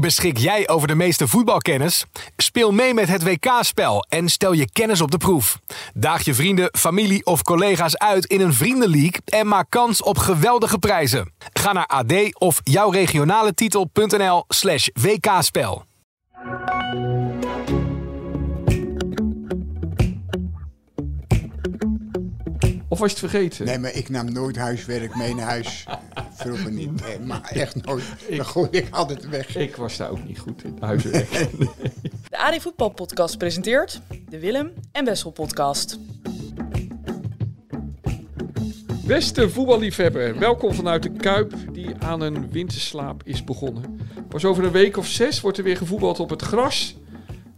Beschik jij over de meeste voetbalkennis? Speel mee met het WK-spel en stel je kennis op de proef. Daag je vrienden, familie of collega's uit in een vriendenleague en maak kans op geweldige prijzen. Ga naar ad of jouwregionaletitel.nl slash WK-spel. Of was je het vergeten? Nee, maar ik nam nooit huiswerk mee naar huis. Vroeger niet. Nee, maar echt nooit. Dan gooi ik altijd weg. Ik was daar ook niet goed in. Huiswerk. De AD Voetbal Podcast presenteert de Willem en Wessel Podcast. Beste voetballiefhebber, welkom vanuit de Kuip die aan een winterslaap is begonnen. Pas over een week of zes wordt er weer gevoetbald op het gras.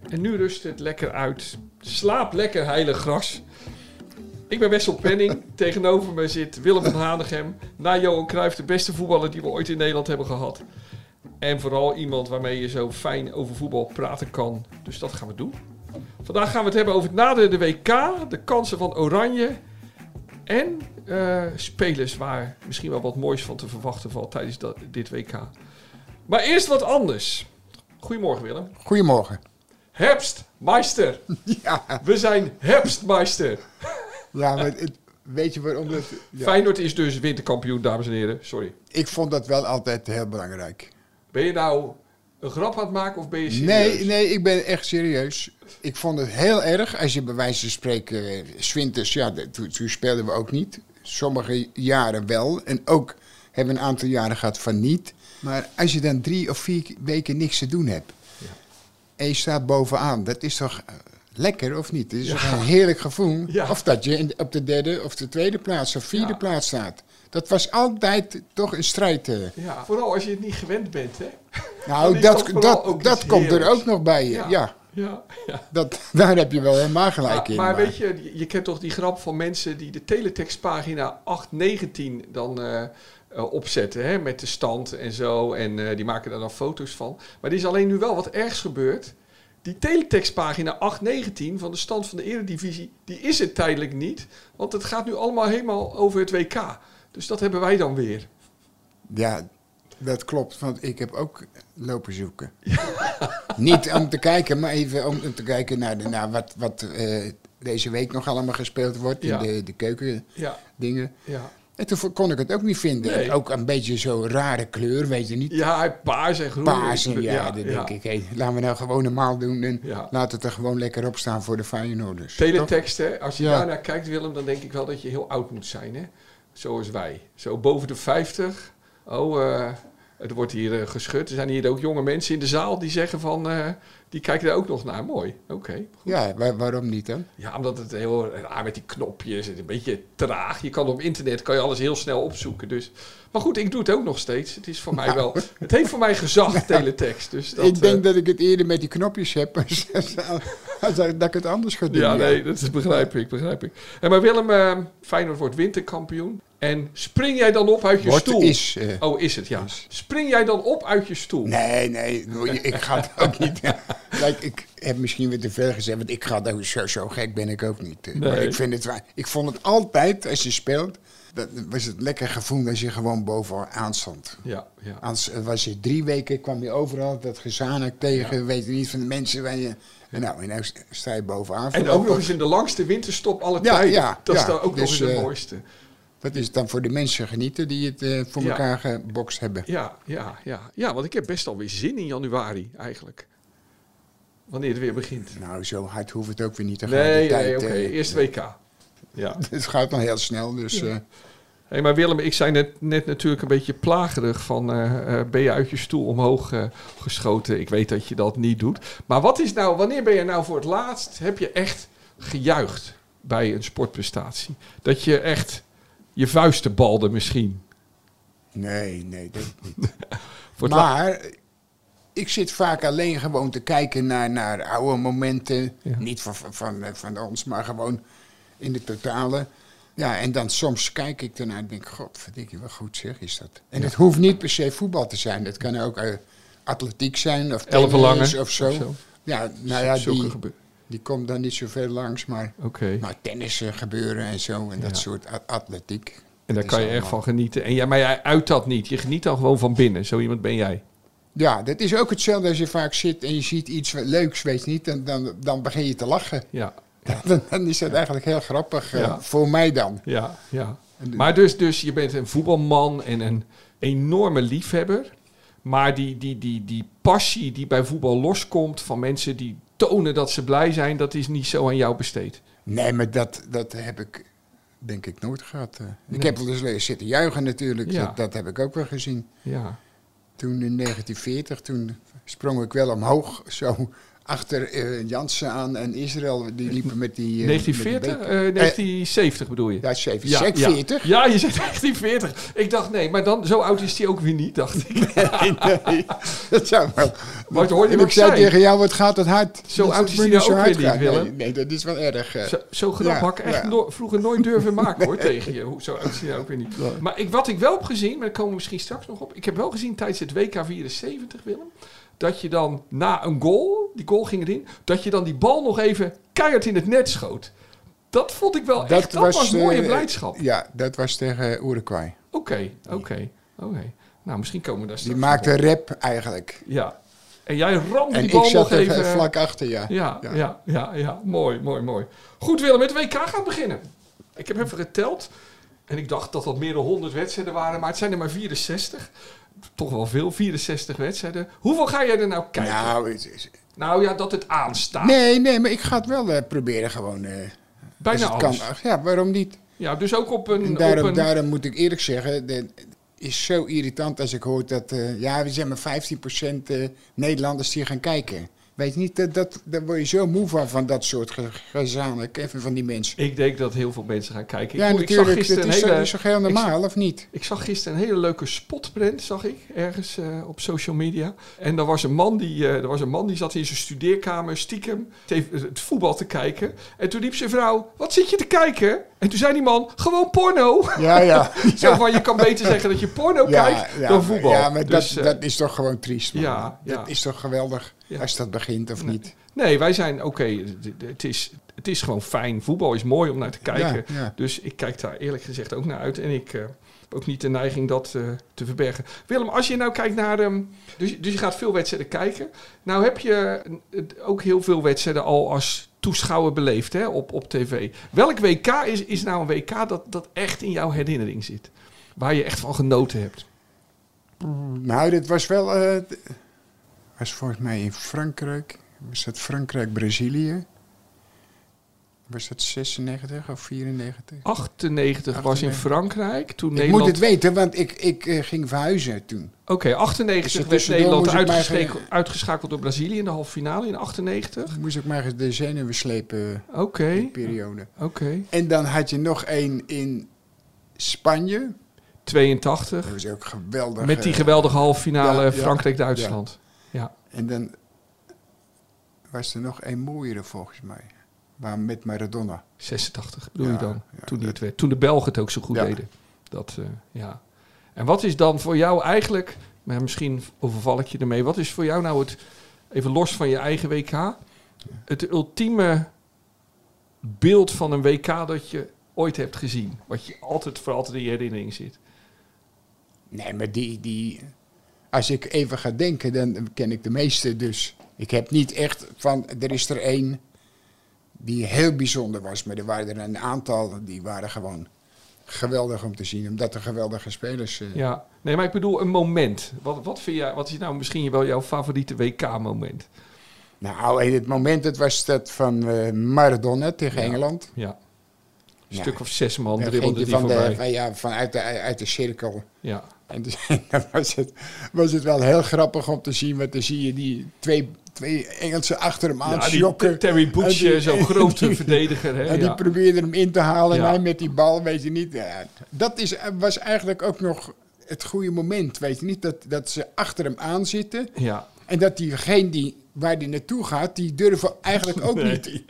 En nu rust het lekker uit. Slaap lekker, heilig gras. Ik ben Wessel Penning. Tegenover me zit Willem van Hanegem. Na Johan Cruijff de beste voetballer die we ooit in Nederland hebben gehad. En vooral iemand waarmee je zo fijn over voetbal praten kan. Dus dat gaan we doen. Vandaag gaan we het hebben over het naderende WK. De kansen van Oranje. En uh, spelers waar misschien wel wat moois van te verwachten valt tijdens dat, dit WK. Maar eerst wat anders. Goedemorgen Willem. Goedemorgen. Herfstmeister. Ja, We zijn herfstmeister. Ja maar het, weet je waarom dat... Ja. Feyenoord is dus winterkampioen, dames en heren. Sorry. Ik vond dat wel altijd heel belangrijk. Ben je nou een grap aan het maken of ben je serieus? Nee, nee, ik ben echt serieus. Ik vond het heel erg als je bij wijze van spreken... eh, 's winters, ja, toen, toen speelden we ook niet. Sommige jaren wel. En ook hebben we een aantal jaren gehad van niet. Maar als je dan drie of vier weken niks te doen hebt... en je staat bovenaan, dat is toch eh, lekker of niet? Het is een heerlijk gevoel. Ja. Of dat je op de derde of de tweede plaats of vierde Ja. plaats staat. Dat was altijd toch een strijd. eh. Ja, vooral als je het niet gewend bent, hè? Nou, dat, dat dat, komt er ook nog bij je. Ja. Ja. Dat, daar heb je wel helemaal gelijk in. maar weet je, je- kent toch die grap van mensen die de teletextpagina 819 dan eh, eh, opzetten, hè? Met de stand en zo. En eh, die maken daar dan foto's van. Maar er is alleen nu wel wat ergs gebeurd. Die teletextpagina 819 van de stand van de Eredivisie, die is het tijdelijk niet. Want het gaat nu allemaal helemaal over het WK. Dus dat hebben wij dan weer. Ja, dat klopt, want ik heb ook lopen zoeken. Niet om te kijken, maar even om, te kijken naar, de, naar wat, wat eh, deze week nog allemaal gespeeld wordt Ja. in de, de keukendingen. Ja, ja. En toen kon ik het ook niet vinden. Nee. Ook een beetje zo'n rare kleur, weet je niet. Ja, paars en groen. Paars en ja, dan denk ja. ik, laten we nou gewoon normaal doen en Ja. laat het er gewoon lekker op staan voor de Feyenoorders. Teletext, hè? Als je Ja. daarnaar kijkt, Willem, dan denk ik wel dat je heel oud moet zijn, hè? Zoals wij. Zo boven de 50. Oh, eh, er wordt hier eh, geschud. Er zijn hier ook jonge mensen in de zaal die zeggen van... eh, die kijken er ook nog naar. Mooi. Oké. Ja, waar- waarom niet dan? Ja, omdat het heel raar met die knopjes. Het is een beetje traag. Je kan op internet kan je alles heel snel opzoeken. Dus. Maar goed, ik doe het ook nog steeds. Het is voor mij wel... Het heeft voor mij gezag, teletext. Dus dat, ik denk eh, dat ik het eerder met die knopjes heb als, dat ik het anders ga doen. Ja, nee, dat is, begrijp ik, begrijp ik. En maar Willem, eh, Feyenoord wordt winterkampioen. En spring jij dan op uit je Wordt, stoel? is, eh, oh, is het, ja. Spring jij dan op uit je stoel? Nee, nee, ik ga het ook niet. Kijk, ik heb misschien weer te veel gezegd, want ik ga het ook zo, zo gek ben ik ook niet. Maar Nee. ik, vind het, ik vond het altijd, als je speelt, dat was het lekker gevoel als je gewoon bovenaan stond. Ja, ja. Anders was je drie weken, kwam je overal dat gezanik tegen, weet je niet, van de mensen waar je... Nou, en nou sta je bovenaan. En ook nog eens in de langste winterstop alle Ja, tijden. ja, dat is dan ook Dus, nog eens het eh, mooiste. Dat is dan voor de mensen genieten die het eh, voor Ja. elkaar gebokst hebben. Ja, ja, ja. Ja, want ik heb best alweer zin in januari, eigenlijk. Wanneer het weer begint. Nou, zo hard hoeft het ook weer niet te gaan. Nee, tijd, nee, oké. eh, Eerst WK. Ja. Het gaat nog heel snel, dus... eh, Hey, maar Willem, ik zei net, net natuurlijk een beetje plagerig van... ben je uit je stoel omhoog geschoten? Ik weet dat je dat niet doet. Maar wat is nou, wanneer ben je nou voor het laatst... heb je echt gejuicht bij een sportprestatie? Dat je echt je vuisten balde misschien? Nee, nee. Dat, la- maar ik zit vaak alleen gewoon te kijken naar, naar oude momenten. Ja. Niet van, van, van, van ons, maar gewoon in de totale. Ja, en dan soms kijk ik ernaar en denk, god, verdikkie, wat goed zeg is dat. En het hoeft niet per se voetbal te zijn. Het kan ook eh, atletiek zijn of tennis of zo. of zo. Ja, nou ja, die, die komt dan niet zoveel langs, maar, maar tennissen gebeuren en zo. En dat soort atletiek. En daar kan je echt van genieten. En ja, maar jij uit dat niet. Je geniet dan gewoon van binnen. Zo iemand ben jij. Ja, dat is ook hetzelfde als je vaak zit en je ziet iets leuks, weet je niet, en dan, dan begin je te lachen. Ja, Dan, dan is dat eigenlijk heel grappig, eh, voor mij dan. ja, ja. Maar dus, dus je bent een voetbalman en een enorme liefhebber. Maar die, die, die, die passie die bij voetbal loskomt van mensen die tonen dat ze blij zijn, dat is niet zo aan jou besteed. Nee, maar dat, dat heb ik denk ik nooit gehad. eh. Ik heb wel eens zitten juichen natuurlijk, Ja. dat, dat heb ik ook wel gezien. Ja, Toen in 1940, toen sprong ik wel omhoog, zo achter eh, Jansen aan en Israël, die liepen met die... eh, 1940? met die Eh, beker. 1970 bedoel je? Ja, 7, Ja, zeg ja. 40. Ja, je zegt 1940. Ik dacht, nee, maar dan, zo oud is hij ook weer niet, dacht ik. nee, dat zou wel. Maar hoorde je en ik zei zijn. tegen jou, wat gaat het hard? Zo Dat oud is hij nou ook weer niet. Nee, Willem. nee, dat is wel erg. eh. Zo, zo grap Ja, echt no- vroeger nooit durven maken hoor, tegen je. Zo oud is hij nou ook weer niet. Maar ik, wat ik wel heb gezien, maar daar komen we misschien straks nog op. Ik heb wel gezien tijdens het WK 74, Willem. Dat je dan na een goal, die goal ging erin, dat je dan die bal nog even keihard in het net schoot. Dat vond ik wel echt, dat was, mooie eh, blijdschap. Ja, dat was tegen Uruguay. Oké, oké, oké. Nou, misschien komen we daar Die straks maakte nog op. rap eigenlijk. Ja. En jij ramde En die ik bal zat nog even... vlak achter, ja. Ja, Ja. ja, ja, ja, Mooi, mooi, mooi. Goed Willem, met WK gaan beginnen. Ik heb even geteld. En ik dacht dat dat meer dan 100 wedstrijden waren. Maar het zijn er maar 64. Toch wel veel, 64 wedstrijden. Hoeveel ga jij er nou kijken? Nou, Nou, het is- ja, dat het aanstaat. nee, nee, maar ik ga het wel eh, proberen gewoon. eh, Bijna alles. kan. Ja, waarom niet? Ja, dus ook op een... En daarom, op een daarom moet ik eerlijk zeggen, het is zo irritant als ik hoor dat, eh, ja, we zijn maar 15% eh, Nederlanders die gaan kijken. Weet je niet, dat, dat, daar word je zo moe van, van dat soort ge- gezanik, even van die mensen. ik denk dat heel veel mensen gaan kijken. ja, ik, natuurlijk, gisteren dat is, toch- hele... is toch heel normaal, of niet? Ik zag gisteren een hele leuke spotprint, zag ik, ergens eh, op social media. En er was, een man die, eh, er was een man die zat in zijn studeerkamer stiekem het, voetbal te kijken. En toen riep zijn vrouw, wat zit je te kijken? En toen zei die man, gewoon porno. Ja, ja. Zo van, je kan beter zeggen dat je porno kijkt dan voetbal. Ja, maar Dus, dat, eh, dat is toch gewoon triest, man. ja, Dat is toch geweldig Ja. als dat begint, of niet? Nee, wij zijn, oké, het, is, het is gewoon fijn. Voetbal is mooi om naar te kijken. Ja, ja. Dus ik kijk daar eerlijk gezegd ook naar uit. En ik eh, heb ook niet de neiging dat eh, te verbergen. Willem, als je nou kijkt naar... ehm, dus, dus je gaat veel wedstrijden kijken. Nou heb je eh, ook heel veel wedstrijden al als toeschouwer beleefd hè, op, op tv. Welk WK is, is nou een WK dat, dat echt in jouw herinnering zit? Waar je echt van genoten hebt? Nou, dit was wel. eh, was volgens mij in Frankrijk. Was dat Frankrijk-Brazilië? Was dat 96 of 94? 98 was in 98. Frankrijk. Toen Ik Nederland... moet het weten, want ik, ik eh, ging verhuizen toen. Oké, 98 Dus werd Nederland uitgeschakeld, ge- uitgeschakeld door Brazilië in de halve finale in 98. Toen moest ik maar eens de zenuwen slepen, Oké, die periode. oké. En dan had je nog één in Spanje. 82. Dat was ook geweldig. Met die eh, geweldige halve finale ja, Frankrijk-Duitsland. Ja. En dan was er nog één mooiere volgens mij. Maar met Maradona. 86 bedoel Ja, je dan? ja, toen, die dat- het werd. toen de Belgen het ook zo goed Ja. deden. Dat, eh, ja. En wat is dan voor jou eigenlijk, maar misschien overval ik je ermee, wat is voor jou nou het, even los van je eigen WK, het ultieme beeld van een WK dat je ooit hebt gezien? Wat je altijd voor altijd in je herinnering zit. Nee, maar die, die... Als ik even ga denken, dan ken ik de meeste dus. Ik heb niet echt van... Er is er één die heel bijzonder was. Maar er waren er een aantal die waren gewoon geweldig om te zien. Omdat er geweldige spelers... eh, Ja, nee, maar ik bedoel een moment. Wat, wat, vind jij, wat is nou misschien wel jouw favoriete WK-moment? Nou, in het moment, het was dat van eh, Maradona tegen Ja. Engeland. Ja. Een Ja. stuk of zes man dribbelde die van, voorbij. de, van, ja, vanuit de, uit de cirkel. Ja, En dus, dan was het, was het wel heel grappig om te zien. Want dan zie je die twee, twee Engelsen achter hem aan ja die sjokken. Terry Butch, die- zo'n grote die- verdediger. Hè? En die Ja. probeerde hem in te halen. Ja. En hij met die bal, weet je niet. Ja, dat is, was eigenlijk ook nog het goede moment. Weet je niet, dat, dat ze achter hem aan zitten. ja. En dat diegene die, waar die naartoe gaat, die durven eigenlijk ook niet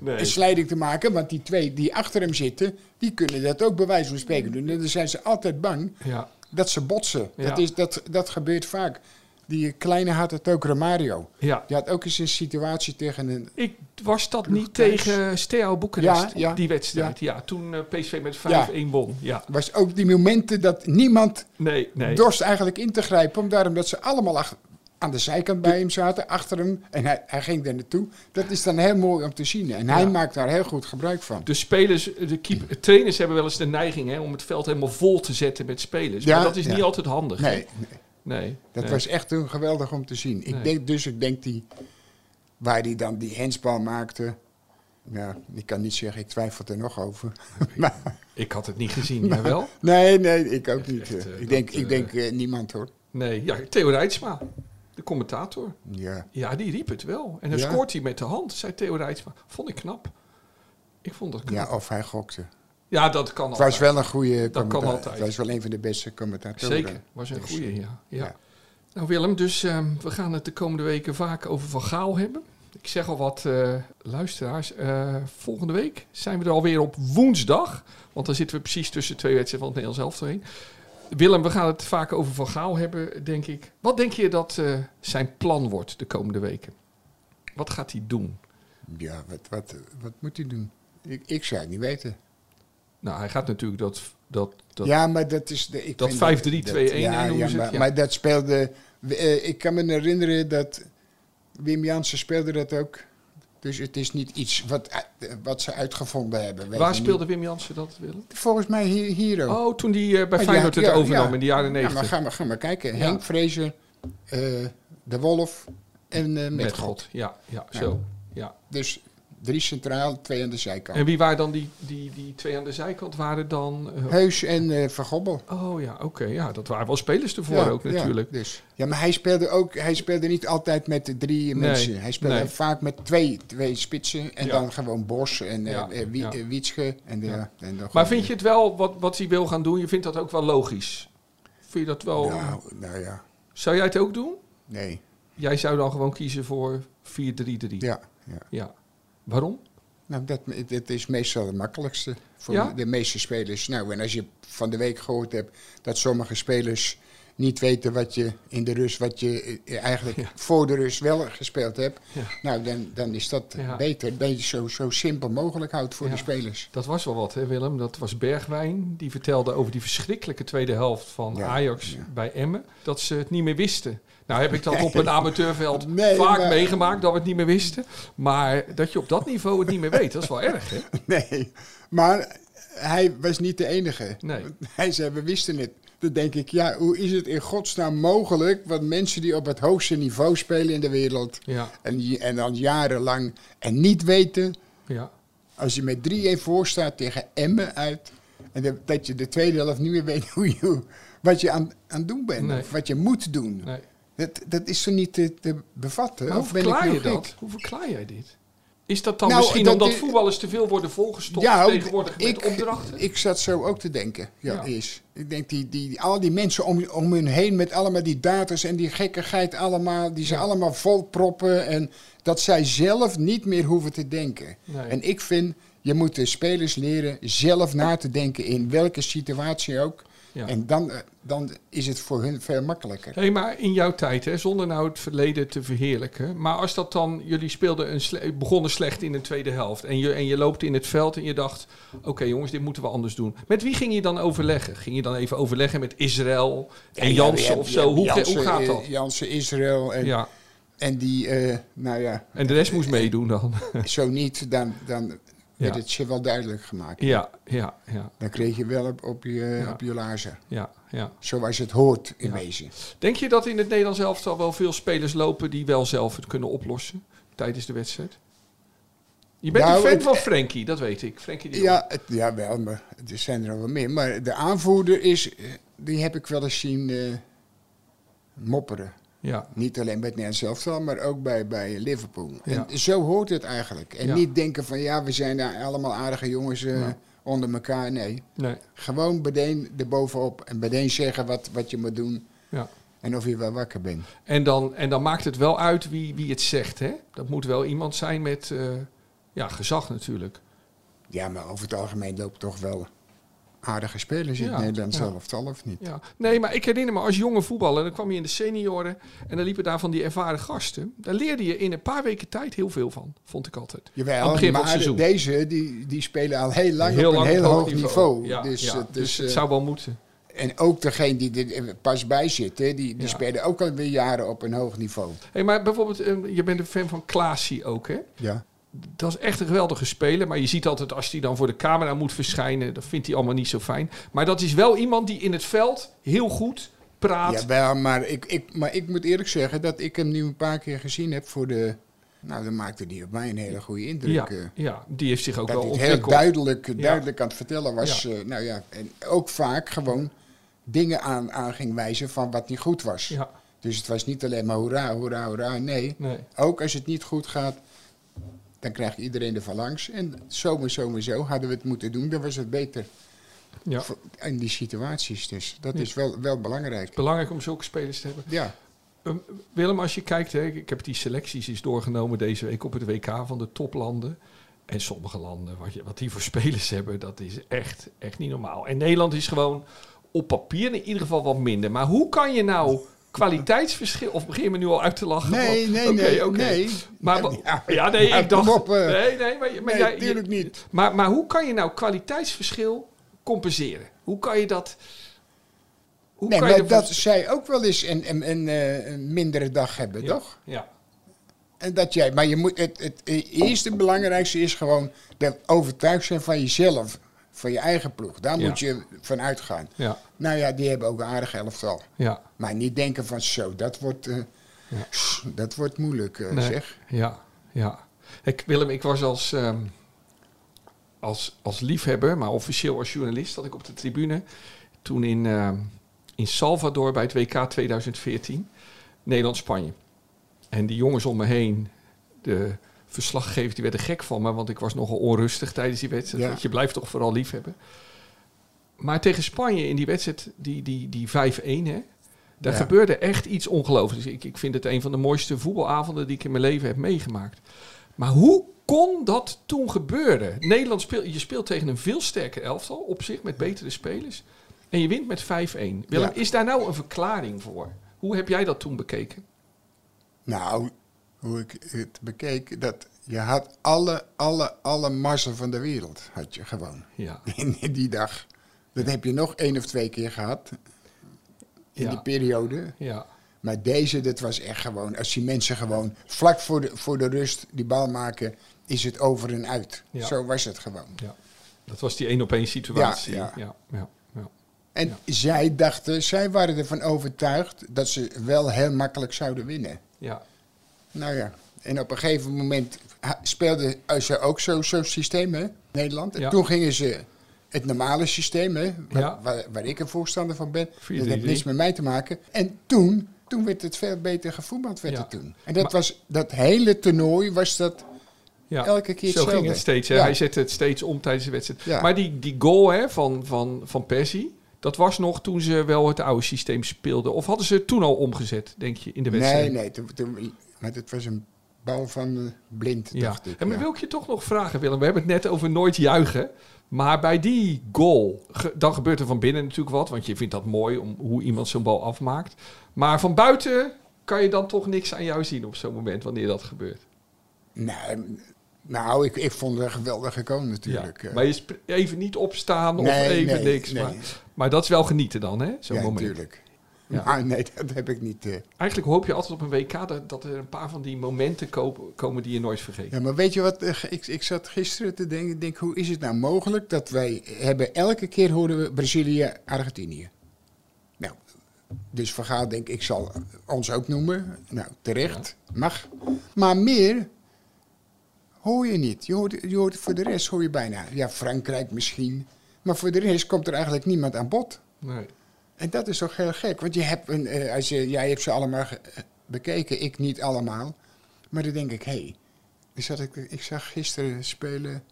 nee. een slijding te maken. Want die twee die achter hem zitten, die kunnen dat ook bij wijze van spreken doen. En dan zijn ze altijd bang Ja. Dat ze botsen. Ja. Dat, is, dat, dat gebeurt vaak. Die kleine had het ook, Romario. ja. Die had ook eens een situatie tegen een... Ik was dat niet thuis. tegen Steaua Boekarest, Ja, ja, die wedstrijd. Ja, toen eh, PSV met 5-1 won. Ja, was ook die momenten dat niemand nee, nee. dorst eigenlijk in te grijpen. Om daarom dat ze allemaal ach- aan de zijkant bij hem zaten, achter hem. En hij, hij ging daar naartoe. Dat is dan heel mooi om te zien. En hij Ja. maakt daar heel goed gebruik van. De spelers, de keep, trainers hebben wel eens de neiging hè, om het veld helemaal vol te zetten met spelers. Ja, maar dat is ja. niet altijd handig. Nee, nee. nee. dat nee. was echt toen geweldig om te zien. Ik Nee. denk, dus ik denk die, waar hij dan die hensbal maakte. Ja, ik kan niet zeggen, ik twijfel er nog over. maar, Ik had het niet gezien, jij wel? nee, nee, ik ook niet. echt, eh. eh, ik denk, dat, ik eh, denk niemand hoor. Nee, ja, Theo Rijtsma, commentator. Ja. Ja, die riep het wel. En dan Ja? scoort hij met de hand, zei Theo Rijtsma. Vond ik knap. Ik vond dat knap. ja, of hij gokte. Ja, dat kan Het altijd. was wel een goede kan commentaar. altijd. Het was wel een van de beste commentatoren. Zeker, was een Dus, ja. ja. ja. Nou Willem, dus ehm, we gaan het de komende weken vaak over Van Gaal hebben. Ik zeg al wat eh, luisteraars. eh, volgende week zijn we er alweer op woensdag. Want dan zitten we precies tussen twee wedstrijden van het Nederlands elftal heen. Willem, we gaan het vaak over Van Gaal hebben, denk ik. Wat denk je dat eh, zijn plan wordt de komende weken? Wat gaat hij doen? Ja, wat, wat, wat moet hij doen? Ik, ik zou het niet weten. Nou, hij gaat natuurlijk dat... dat, dat ja, maar dat is... De, ik dat vind 5-3-2-1 dat- noemen ja, ze ja, het, maar, ja. maar dat speelde... eh, ik kan me herinneren dat Wim Jansen speelde dat ook. Dus het is niet iets wat, eh, wat ze uitgevonden hebben. waar speelde Wim Jansen dat, Willem? Volgens mij hier, hier ook. Oh, toen hij eh, bij Ja, Feyenoord het ja, overnam ja. in de jaren Ja, 90. maar ga maar, ga maar kijken. Ja. Henk Vrezer, eh, De Wolf en eh, met, Met God. God, ja, ja, Ja. zo. Ja. Dus drie centraal, twee aan de zijkant. En wie waren dan die, die, die twee aan de zijkant? Waren dan... eh, Heus en eh Van Gobbel. oh ja, oké. ja, dat waren wel spelers ervoor Ja, ook ja, natuurlijk. dus. ja, maar hij speelde ook. Hij speelde niet altijd met de drie mensen. Hij speelde nee. vaak met twee, twee spitsen. En Ja. dan gewoon Bos en Ja, eh, Wie- ja. Wietske. En, Ja. en dan Maar vind je het wel, wat, wat hij wil gaan doen, je vindt dat ook wel logisch? Vind je dat wel... Nou, nou ja, Zou jij het ook doen? nee. Jij zou dan gewoon kiezen voor 4-3-3? Ja, ja. Ja. Waarom? Nou, dat, dat is meestal het makkelijkste voor Ja? de meeste spelers. Nou, en als je van de week gehoord hebt dat sommige spelers niet weten wat je in de rust, wat je eh, eigenlijk Ja. voor de rust wel gespeeld hebt. Ja. Nou, dan, dan is dat Ja. beter. Dat je het zo, zo simpel mogelijk houdt voor de spelers. Dat was wel wat, hè Willem? Dat was Bergwijn. Die vertelde over die verschrikkelijke tweede helft van Ja, Ajax ja. bij Emmen. Dat ze het niet meer wisten. Nou heb ik dat op een amateurveld Nee, vaak maar- meegemaakt dat we het niet meer wisten. Maar dat je op dat niveau het niet meer weet, dat is wel erg, hè? Nee, maar hij was niet de enige. Nee. Hij zei, we wisten het. Dan denk ik, ja, hoe is het in godsnaam mogelijk... want mensen die op het hoogste niveau spelen in de wereld... Ja, en, en dan jarenlang en niet weten... ja. als je met 3-1 voor staat tegen Emmen uit... en de- dat je de tweede helft niet meer weet hoe je, wat je aan, aan het doen bent... Nee. of wat je moet doen. Nee. Dat, dat is zo niet te, te bevatten. Maar hoe Of ben ik verklaar je gek? dat? Hoe verklaar jij dit? Is dat dan Nou, misschien dat omdat is- voetballers te veel worden volgestopt Ja, tegenwoordig met ik, opdrachten? Ik zat zo ook te denken. Ja, Ja. is. Ik denk, die, die, al die mensen om, om hun heen met allemaal die datas en die gekkigheid allemaal, die ze Ja. allemaal volproppen. En dat zij zelf niet meer hoeven te denken. Nee. En ik vind, je moet de spelers leren zelf na te denken in welke situatie ook. Ja. En dan, eh, dan is het voor hun veel makkelijker. Hé, maar in jouw tijd, hè, zonder nou het verleden te verheerlijken. Maar als dat dan, jullie speelden een sle- begonnen slecht in de tweede helft. En je, en je loopt in het veld en je dacht: oké jongens, dit moeten we anders doen. Met wie ging je dan overleggen? Ging je dan even overleggen met Israël en Ja, Jansen of zo? Hoe, hoe gaat eh, dat? Jansen, Israël en, Ja, en die, eh, nou ja, en de rest moest meedoen dan. zo niet, dan, dan werd het je wel duidelijk gemaakt. ja, ja, ja, Dan kreeg je wel op, op, je, op je laarzen. ja, ja. Zoals het hoort in wezen. Denk je dat in het Nederlands elftal wel veel spelers lopen die wel zelf het kunnen oplossen tijdens de wedstrijd? Je bent Nou, een fan het- van Frenkie, dat weet ik. Ja, het, ja, wel, maar er zijn er wel meer. Maar de aanvoerder is, eh, die heb ik wel eens zien eh, mopperen. Ja. Niet alleen bij het Nederlands elftal, maar ook bij, bij Liverpool. Ja. En zo hoort het eigenlijk. En Ja. niet denken van ja, we zijn daar allemaal aardige jongens eh, onder elkaar. Nee, Nee, gewoon meteen erbovenop en meteen zeggen wat, wat je moet doen. ja. En of je wel wakker bent. En dan, en dan maakt het wel uit wie, wie het zegt, hè? Dat moet wel iemand zijn met eh, ja, gezag natuurlijk. Ja, maar over het algemeen loopt toch wel aardige spelers in Ja, Nederlands ja. elftal, of niet? Ja. Nee, maar ik herinner me als jonge voetballer, dan kwam je in de senioren en dan liepen daar van die ervaren gasten. Daar leerde je in een paar weken tijd heel veel van, vond ik altijd. Jawel, maar het seizoen. deze die, die spelen al heel lang Heel op een heel hoog niveau. Ja, dus dus het eh, zou wel moeten. en ook degene die er pas bij zitten, die, die Ja. spelen ook alweer jaren op een hoog niveau. Hey, maar bijvoorbeeld, eh, je bent een fan van Klaasie ook, hè? Ja. Dat is echt een geweldige speler. Maar je ziet altijd als hij dan voor de camera moet verschijnen, dat vindt hij allemaal niet zo fijn. Maar dat is wel iemand die in het veld heel goed praat. Ja, wel, maar ik, ik, maar ik moet eerlijk zeggen dat ik hem nu een paar keer gezien heb voor de... Nou, dan maakte die op mij een hele goede indruk. ja, eh. ja, die heeft zich ook dat wel heel duidelijk, duidelijk aan het vertellen was. eh, nou ja, en ook vaak gewoon dingen aan, aan ging wijzen van wat niet goed was. Ja, Dus het was niet alleen maar hoera, hoera, hoera. Nee, nee. ook als het niet goed gaat, dan krijgt iedereen er van langs. En zo maar zo maar zo hadden we het moeten doen, dan was het beter. Ja. In die situaties dus. Dat Ja. is wel, wel belangrijk. Belangrijk om zulke spelers te hebben. Ja, Ehm, Willem, als je kijkt, hè, ik heb die selecties eens doorgenomen deze week op het WK van de toplanden. En sommige landen, wat, je, wat die voor spelers hebben, dat is echt, echt niet normaal. En Nederland is gewoon op papier in ieder geval wat minder. Maar hoe kan je nou kwaliteitsverschil... Of begin je me nu al uit te lachen? nee, nee, nee. nee. Maar, Ja, ja, nee, maar ik dacht... op, nee, nee, maar, maar, Nee, jij- natuurlijk je- niet. Maar, maar hoe kan je nou kwaliteitsverschil compenseren? Hoe kan je dat... Hoe Nee, kan maar dat zij ook wel eens een, een, een, eh, een mindere dag hebben, Ja, toch? Ja, En dat jij, maar je moet, het, het eerste belangrijkste is gewoon dat overtuigd zijn van jezelf, van je eigen ploeg. Daar Ja. moet je van uitgaan. ja, Nou ja, die hebben ook een aardig elftal. ja. Maar niet denken van zo, dat wordt, eh, Ja. dat wordt moeilijk, eh, Nee. zeg. Ja, ja. Ik, Willem, ik was als, ehm, als, als liefhebber, maar officieel als journalist, dat ik op de tribune toen in, ehm, in Salvador bij het WK 2014, Nederland-Spanje. En die jongens om me heen, de verslaggevers, die werden gek van me, want ik was nogal onrustig tijdens die wedstrijd. Ja. Je blijft toch vooral liefhebben. Maar tegen Spanje in die wedstrijd, die, die, die 5-1, hè, daar Ja. gebeurde echt iets ongelooflijks. Ik, ik vind het een van de mooiste voetbalavonden die ik in mijn leven heb meegemaakt. Maar hoe kon dat toen gebeuren? Nederland speelt, je speelt tegen een veel sterker elftal op zich met betere spelers. En je wint met 5-1. Willem, Ja. is daar nou een verklaring voor? Hoe heb jij dat toen bekeken? Nou, hoe ik het bekeek, dat je had alle, alle, alle mazzel van de wereld, had je gewoon. Ja, In die dag. Dat heb je nog één of twee keer gehad, in Ja. die periode. ja, Maar deze, dat was echt gewoon, als die mensen gewoon vlak voor de, voor de rust die bal maken, is het over en uit. Ja. Zo was het gewoon. ja. Dat was die één op één situatie. Ja, ja, ja, ja. En zij dachten, zij waren ervan overtuigd dat ze wel heel makkelijk zouden winnen. ja. Nou ja, en op een gegeven moment speelden ze ook zo'n zo systeem, hè, Nederland. En Ja. toen gingen ze het normale systeem, hè, waar, Ja. waar, waar ik een voorstander van ben. 4-3-3. Dat heeft niks met mij te maken. En toen, toen werd het veel beter gevoetbald, werd Ja. het toen. En dat Maar- was, dat hele toernooi was dat Ja, elke keer Zo ging het steeds. Hè? Ja. Hij zette het steeds om tijdens de wedstrijd. Ja. Maar die, die goal hè, van, van, van Persie, dat was nog toen ze wel het oude systeem speelden. Of hadden ze het toen al omgezet, denk je, in de wedstrijd? Nee, nee, toen, toen, maar het was een bal van blind, Ja. dacht ik. En maar ja. wil ik je toch nog vragen, Willem? We hebben het net over nooit juichen. Maar bij die goal, dan gebeurt er van binnen natuurlijk wat. Want je vindt dat mooi, om, hoe iemand zo'n bal afmaakt. Maar van buiten kan je dan toch niks aan jou zien op zo'n moment, wanneer dat gebeurt. Nou, nou ik, ik vond het een geweldige natuurlijk. ja. eh. Maar je even niet opstaan of Nee, even nee, niks. nee. Maar, maar dat is wel genieten dan, hè? Zo'n ja, moment. natuurlijk. Ja. Maar nee, dat heb ik niet. eh. Eigenlijk hoop je altijd op een WK dat, dat er een paar van die momenten kopen, komen die je nooit vergeet. Ja, maar weet je wat? eh, Ik, ik zat gisteren te denken, denk, hoe is het nou mogelijk dat wij hebben elke keer horen we Brazilië, Argentinië. Nou, dus Van Gaal denk ik zal ons ook noemen. Nou, terecht, mag. Maar meer hoor je niet. Je hoort, je hoort voor de rest hoor je bijna. Ja, Frankrijk misschien. Maar voor de rest komt er eigenlijk niemand aan bod. Nee. En dat is toch heel gek. Want je hebt een, eh, als je, jij hebt ze allemaal bekeken, ik niet allemaal. Maar dan denk ik, hé, hey, dus ik, ik zag gisteren spelen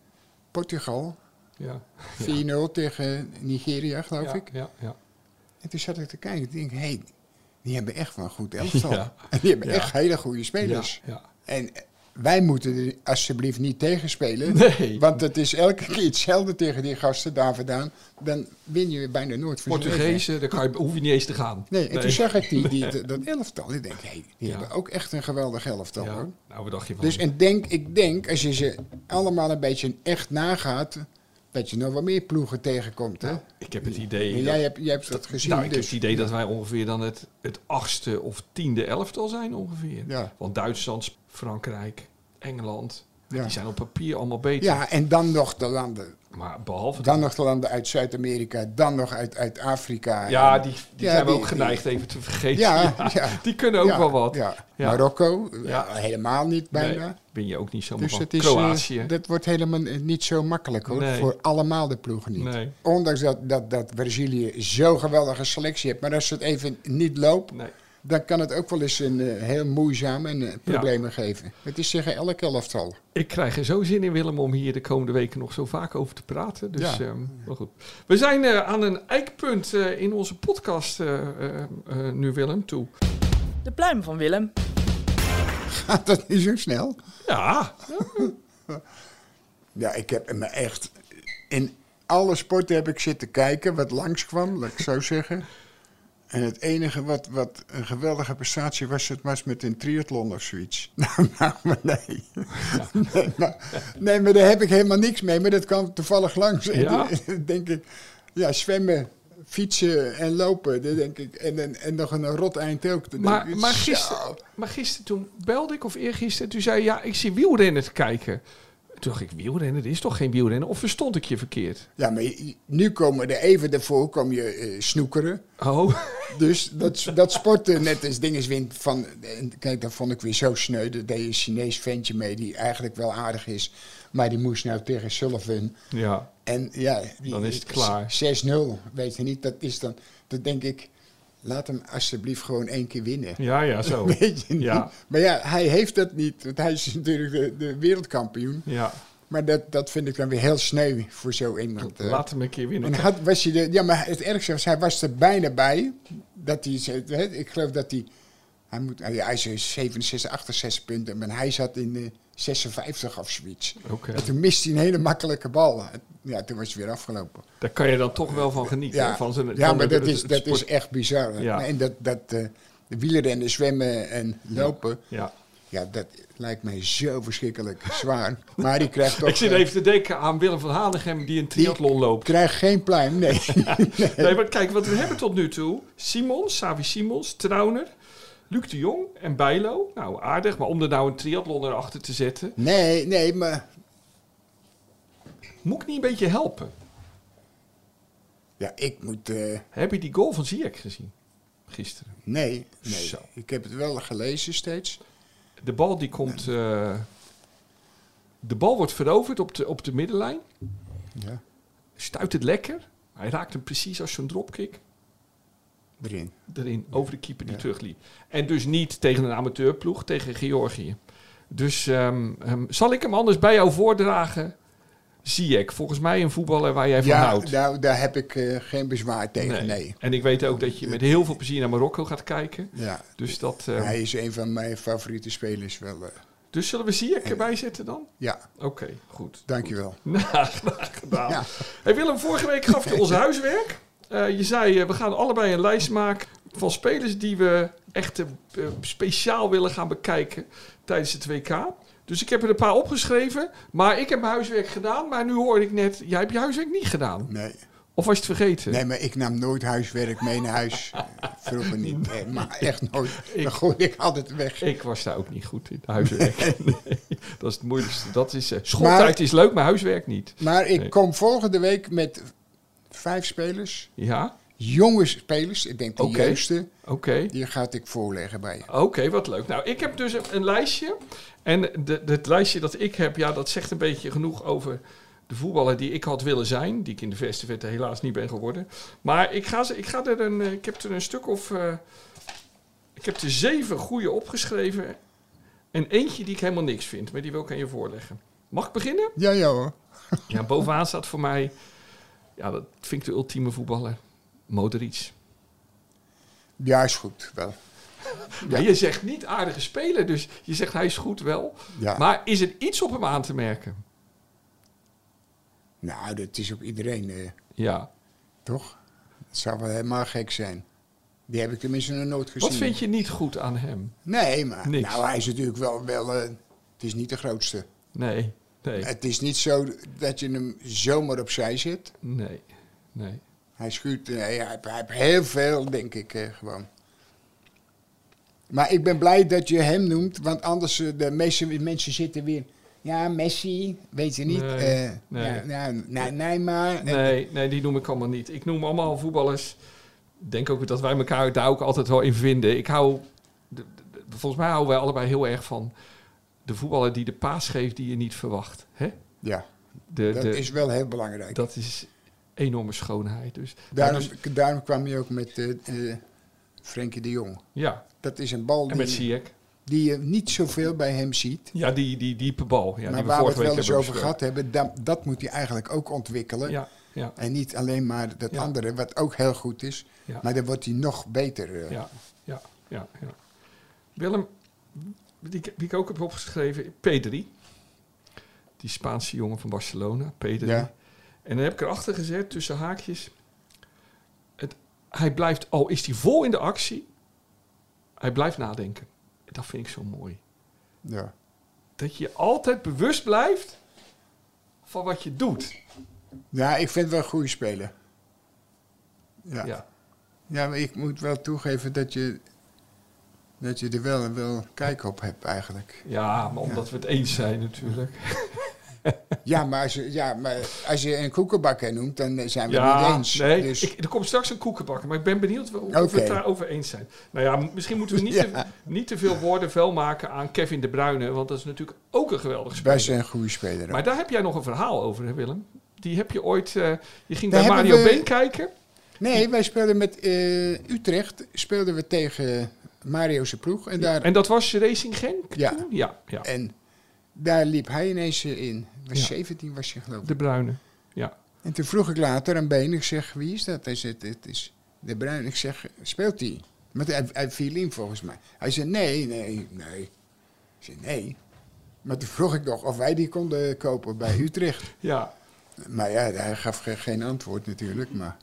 Portugal, Ja. 4-0 tegen Nigeria, geloof ja, ik. Ja, ja. En toen zat ik te kijken en denk hé, hey, die hebben echt wel een goed elftal. En die hebben echt hele goede spelers. Ja, ja. En wij moeten er alsjeblieft niet tegen spelen. Nee. Want het is elke keer hetzelfde tegen die gasten daar vandaan. Dan win je bijna nooit leven. Portugezen, daar kan je, hoef je niet eens te gaan. Nee, en toen zag ik die, die, dat elftal. Ik denk, hé, hey, die Ja. hebben ook echt een geweldig elftal. Ja. Hoor. Nou, wat dacht je van? Dus en denk, ik denk, als je ze allemaal een beetje echt nagaat, dat je nog wel meer ploegen tegenkomt. Hè? Ik heb het idee... Dat- jij, hebt, jij hebt dat gezien. nou, ik heb dus, het idee dat wij ongeveer dan het, het achtste of tiende elftal zijn ongeveer. Ja. Want Duitsland, Frankrijk, Engeland, Ja. die zijn op papier allemaal beter. Ja, en dan nog de landen. Maar behalve Dan nog de landen uit Zuid-Amerika, dan nog uit, uit Afrika. Ja, die, die Ja, zijn we ook geneigd even te vergeten. Ja. Die kunnen ook wel wat. Marokko, Ja. ja, helemaal niet bijna. Nee, ben je ook niet zomaar Dus het is, eh, Kroatië. dat wordt helemaal eh, niet zo makkelijk hoor. Nee. Voor allemaal de ploegen niet. Nee. Ondanks dat, dat, dat Brazilië zo'n geweldige selectie heeft. Maar als het even niet loopt, nee. Dan kan het ook wel eens een eh, heel moeizaam en eh, problemen geven. Het is tegen elk elftal. Ik krijg er zo zin in, Willem, om hier de komende weken nog zo vaak over te praten. Dus, Ja. ehm, wel goed. We zijn eh, aan een eikpunt eh, in onze podcast eh, eh, eh, nu, Willem, toe. De pluim van Willem. Gaat dat niet zo snel? Ja, Ja, ik heb me echt... In alle sporten heb ik zitten kijken wat langskwam, laat ik zo zeggen. En het enige wat, wat een geweldige prestatie was, het was met een triathlon of zoiets. Nou, nou maar nee. nee, maar, nee, maar daar heb ik helemaal niks mee. Maar dat kwam toevallig langs. Ja. denk ik, ja, zwemmen, fietsen en lopen. Dan denk ik, en, en, en nog een rot eind ook. Dan maar, denk ik, maar, zo. gisteren, maar gisteren toen belde ik, of eergisteren, toen zei je, ja, ik zie wielrennen te kijken. Toen dacht ik, wielrennen, dit is toch geen wielrennen? Of verstond ik je verkeerd? Ja, maar nu komen er even daarvoor kom je eh, snoekeren. Oh, Dus dat, dat sporten net als dinges wint van... en Kijk, dat vond ik weer zo sneu. Er deed een Chinees ventje mee die eigenlijk wel aardig is. Maar die moest nou tegen Sullivan. ja. En ja... Die, Dan is het klaar. 6-0, weet je niet. Dat is dan... Dan denk ik, laat hem alsjeblieft gewoon één keer winnen. Ja, ja, zo. Weet je niet? Ja. Maar ja, hij heeft dat niet. Want hij is natuurlijk de, de wereldkampioen. Ja, Maar dat, dat vind ik dan weer heel sneu voor zo iemand. laat hem een keer winnen. En had, was hij de, ja, maar het ergste was, hij was er bijna bij. Dat hij, ik geloof dat hij, hij, moet, hij is 67, 68 punten, maar hij zat in de 56 of zoiets. Oké. En toen miste hij een hele makkelijke bal. Ja, toen was het weer afgelopen. Daar kan je dan toch wel van genieten. Ja, van zijn, ja maar dat is, dat sport- is echt bizar. Ja. En dat, dat eh, de wielrennen, zwemmen en lopen, Ja. ja, dat lijkt mij zo verschrikkelijk zwaar. Maar die krijgt toch... Ik zit eh, even te denken aan Willem van Hanegem die een triathlon loopt. krijgt geen pluim, nee. Nee, maar kijk, wat we hebben tot nu toe. Simons, Savi Simons, Trauner, Luc de Jong en Bijlo. Nou, aardig. Maar om er nou een triathlon erachter te zetten... Nee, nee, maar Moet ik niet een beetje helpen? ja, ik moet... eh, Heb je die goal van Ziyech gezien? Gisteren. Nee, nee. Zo. Ik heb het wel gelezen steeds. De bal die komt... eh, de bal wordt veroverd op de, op de middenlijn. Ja. Stuit het lekker. Hij raakt hem precies als zo'n dropkick. Erin. erin over de keeper die Ja. terugliep. En dus niet tegen een amateurploeg, tegen Georgië. Dus ehm, ehm, zal ik hem anders bij jou voordragen? Ziyech, volgens mij een voetballer waar jij van Ja, houdt. nou, daar heb ik eh, geen bezwaar tegen, nee. En ik weet ook dat je met heel veel plezier naar Marokko gaat kijken. Ja. Dus, dat, ehm, Hij is een van mijn favoriete spelers wel. eh. dus zullen we Ziyech erbij zetten dan? ja, Oké, goed. dankjewel. Nou, graag gedaan. Ja. Hey Willem, vorige week gaf je ons huiswerk. Eh, je zei, eh, we gaan allebei een lijst maken van spelers die we echt eh, speciaal willen gaan bekijken tijdens het WK. Dus ik heb er een paar opgeschreven, maar ik heb mijn huiswerk gedaan. Maar nu hoorde ik net, jij hebt je huiswerk niet gedaan. Nee. Of was je het vergeten? nee, maar ik nam nooit huiswerk mee naar huis. Vroeger niet. Nee, maar echt nooit. Ik- Dan gooi ik altijd weg. Ik was daar ook niet goed in, huiswerk. Nee, dat is het moeilijkste. Dat is, schooltijd Maar- is leuk, maar huiswerk niet. Maar ik kom volgende week met vijf spelers. Ja, Jonge spelers. Ik denk de Oké. juiste. oké. Die gaat ik voorleggen bij je. Oké, wat leuk. Nou, ik heb dus een, een lijstje. En de, het lijstje dat ik heb, ja, dat zegt een beetje genoeg over de voetballer die ik had willen zijn. Die ik in de verste verte helaas niet ben geworden. Maar ik ga, ze, ik ga er een, eh, ik heb er een stuk of, eh, ik heb er zeven goede opgeschreven. En eentje die ik helemaal niks vind, maar die wil ik aan je voorleggen. Mag ik beginnen? Ja, ja hoor. Ja, bovenaan staat voor mij, ja, dat vind ik de ultieme voetballer. Modric. Ja, is goed. Wel. Maar je zegt niet aardige speler, dus je zegt hij is goed wel. Ja. Maar is er iets op hem aan te merken? Nou, dat is op iedereen, eh, Ja. toch? Het zou wel helemaal gek zijn. Die heb ik tenminste nog nooit gezien. Wat vind je niet goed aan hem? Nee, maar Niks. nou, hij is natuurlijk wel... wel eh, het is niet de grootste. Nee. Nee, Het is niet zo dat je hem zomaar opzij zet. nee, nee. Hij schuurt, eh, hij, hij heeft heel veel, denk ik, eh, gewoon. Maar ik ben blij dat je hem noemt, want anders eh, de meeste mensen zitten weer... Ja, Messi, weet je niet. Nee, nee. Ja, nee, Neymar. Nee, nee, die noem ik allemaal niet. Ik noem allemaal voetballers. Ik denk ook dat wij elkaar daar ook altijd wel in vinden. Ik hou, de- de- de- volgens mij houden wij allebei heel erg van de voetballer die de paas geeft die je niet verwacht. Hè? Ja, De, dat de, is wel heel belangrijk. dat is enorme schoonheid. Dus, daarom, dus- daarom kwam je ook met eh Frenkie de Jong. ja, Dat is een bal en met die, Ziyech. die je niet zoveel bij hem ziet. Ja, die, die diepe bal. Ja, maar die waar we het wel eens over gehad hebben, dat, dat moet hij eigenlijk ook ontwikkelen. Ja, ja, En niet alleen maar dat Ja. andere, wat ook heel goed is. Maar dan wordt hij nog beter. eh. Ja, ja, ja. Willem, die, ik- die ik ook heb opgeschreven, Pedri. Die Spaanse jongen van Barcelona, Pedri. Ja. En dan heb ik erachter gezet, tussen haakjes... Het, hij blijft, al is hij vol in de actie... Hij blijft nadenken. Dat vind ik zo mooi. Ja. Dat je altijd bewust blijft van wat je doet. ja, ik vind het wel een goede speler. Ja. ja. Ja, maar ik moet wel toegeven dat je, dat je er wel, wel kijk op hebt eigenlijk. ja maar omdat we het eens zijn natuurlijk. Ja, maar als je, ja, maar als je een koekenbakker noemt, dan zijn we het niet eens. nee, Dus, ik, er komt straks een koekenbakker, maar ik ben benieuwd of, of we het daarover eens zijn. Nou ja, misschien moeten we niet, Ja. te, niet te veel woorden vuil maken aan Kevin De Bruyne, want dat is natuurlijk ook een geweldige speler. best een goede speler. ook. Maar daar heb jij nog een verhaal over, hè Willem? Die heb je ooit, eh, je ging Daar bij hebben Mario we- Been kijken. Nee, wij speelden met eh, Utrecht, speelden we tegen Mario's ploeg. En daar, En dat was Racing Genk Ja. Ja, ja. en daar liep hij ineens eh, in. Was Ja. 17 was je geloof ik. De Bruyne. Ja. En toen vroeg ik later aan Been, ik zeg, wie is dat? Hij zei, het is De Bruin. Ik zeg, speelt hij? Maar hij, hij viel in volgens mij. Hij zei, nee, nee, nee. Ik zei, nee. Maar toen vroeg ik nog of wij die konden kopen bij Utrecht. ja. Maar ja, hij gaf ge- geen antwoord natuurlijk. Maar,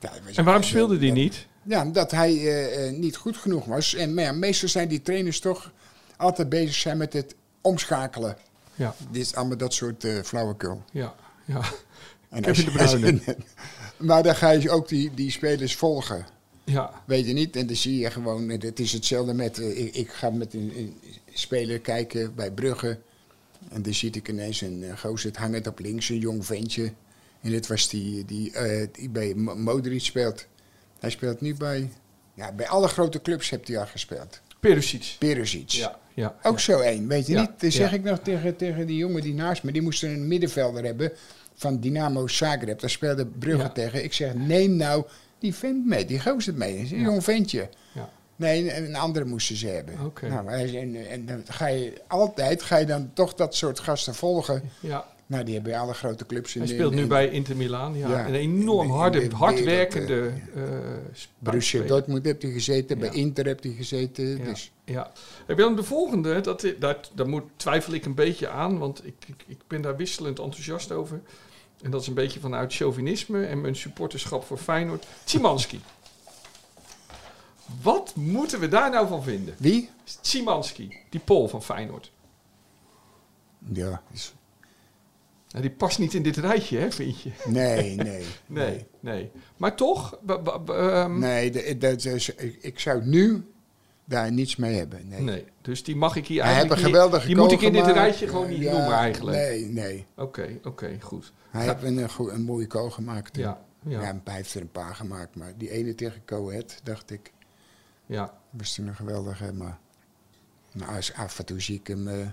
Ja, En waarom speelde die niet? Ja, omdat hij eh, eh, niet goed genoeg was. En maar ja, meestal zijn die trainers toch altijd bezig zijn met het omschakelen. Ja, Dit is allemaal dat soort eh flauwekul. ja, ja. En als je- Bruyne. maar dan ga je ook die, die spelers volgen. Ja, Weet je niet? En dan zie je gewoon, het is hetzelfde met, ik, ik ga met een, een speler kijken bij Brugge. En dan zie ik ineens een uh, gozer, het hangt op links, een jong ventje. En dit was die, die, eh, die bij Mo- Modric speelt. Hij speelt nu bij, ja, bij alle grote clubs heeft hij al gespeeld. Perisic. Perisic. Ja, ja. Ook zo één, weet je Ja, niet? Dan zeg ik nog tegen, tegen die jongen die naast me, die moesten een middenvelder hebben van Dynamo Zagreb. Daar speelde Brugge tegen. Ik zeg, neem nou die vent mee, die gozer mee. Dat is een jong ventje. ja. Nee, een, een andere moesten ze hebben. Oké. Nou, en, en dan ga je altijd, ga je dan toch dat soort gasten volgen. ja. Nou, die hebben alle grote clubs in Hij speelt in- nu bij Inter Milan. Ja. Ja. Een enorm harde, hardwerkende eh Borussia. Dortmund heeft hij gezeten, Ja. bij Inter heeft hij gezeten. Ja. Dus. Ja. Ik ben de volgende, dat, daar, daar moet, twijfel ik een beetje aan, want ik, ik, ik ben daar wisselend enthousiast over. En dat is een beetje vanuit chauvinisme en mijn supporterschap voor Feyenoord. Tsimanski. Wat moeten we daar nou van vinden? Wie? Tsimanski, die Pool van Feyenoord. Ja, is- Nou, die past niet in dit rijtje, hè, vind je? nee, nee. Nee, nee. Maar toch, ehm, Nee, de- dat is- ik, ik zou nu daar niets mee hebben. Nee. nee. Dus die mag ik hier Hij heeft eigenlijk niet- geweldige Die moet ik in dit rijtje gewoon niet Ja, noemen eigenlijk. Nee, nee. Oké, oké, goed. Hij heeft een, een, mooie goal gemaakt. Ja, ja, Ja, hij heeft er een paar gemaakt. Maar die ene tegen Coët, dacht ik, ja, was toen een geweldige. Maar, maar als af en toe zie ik hem eh,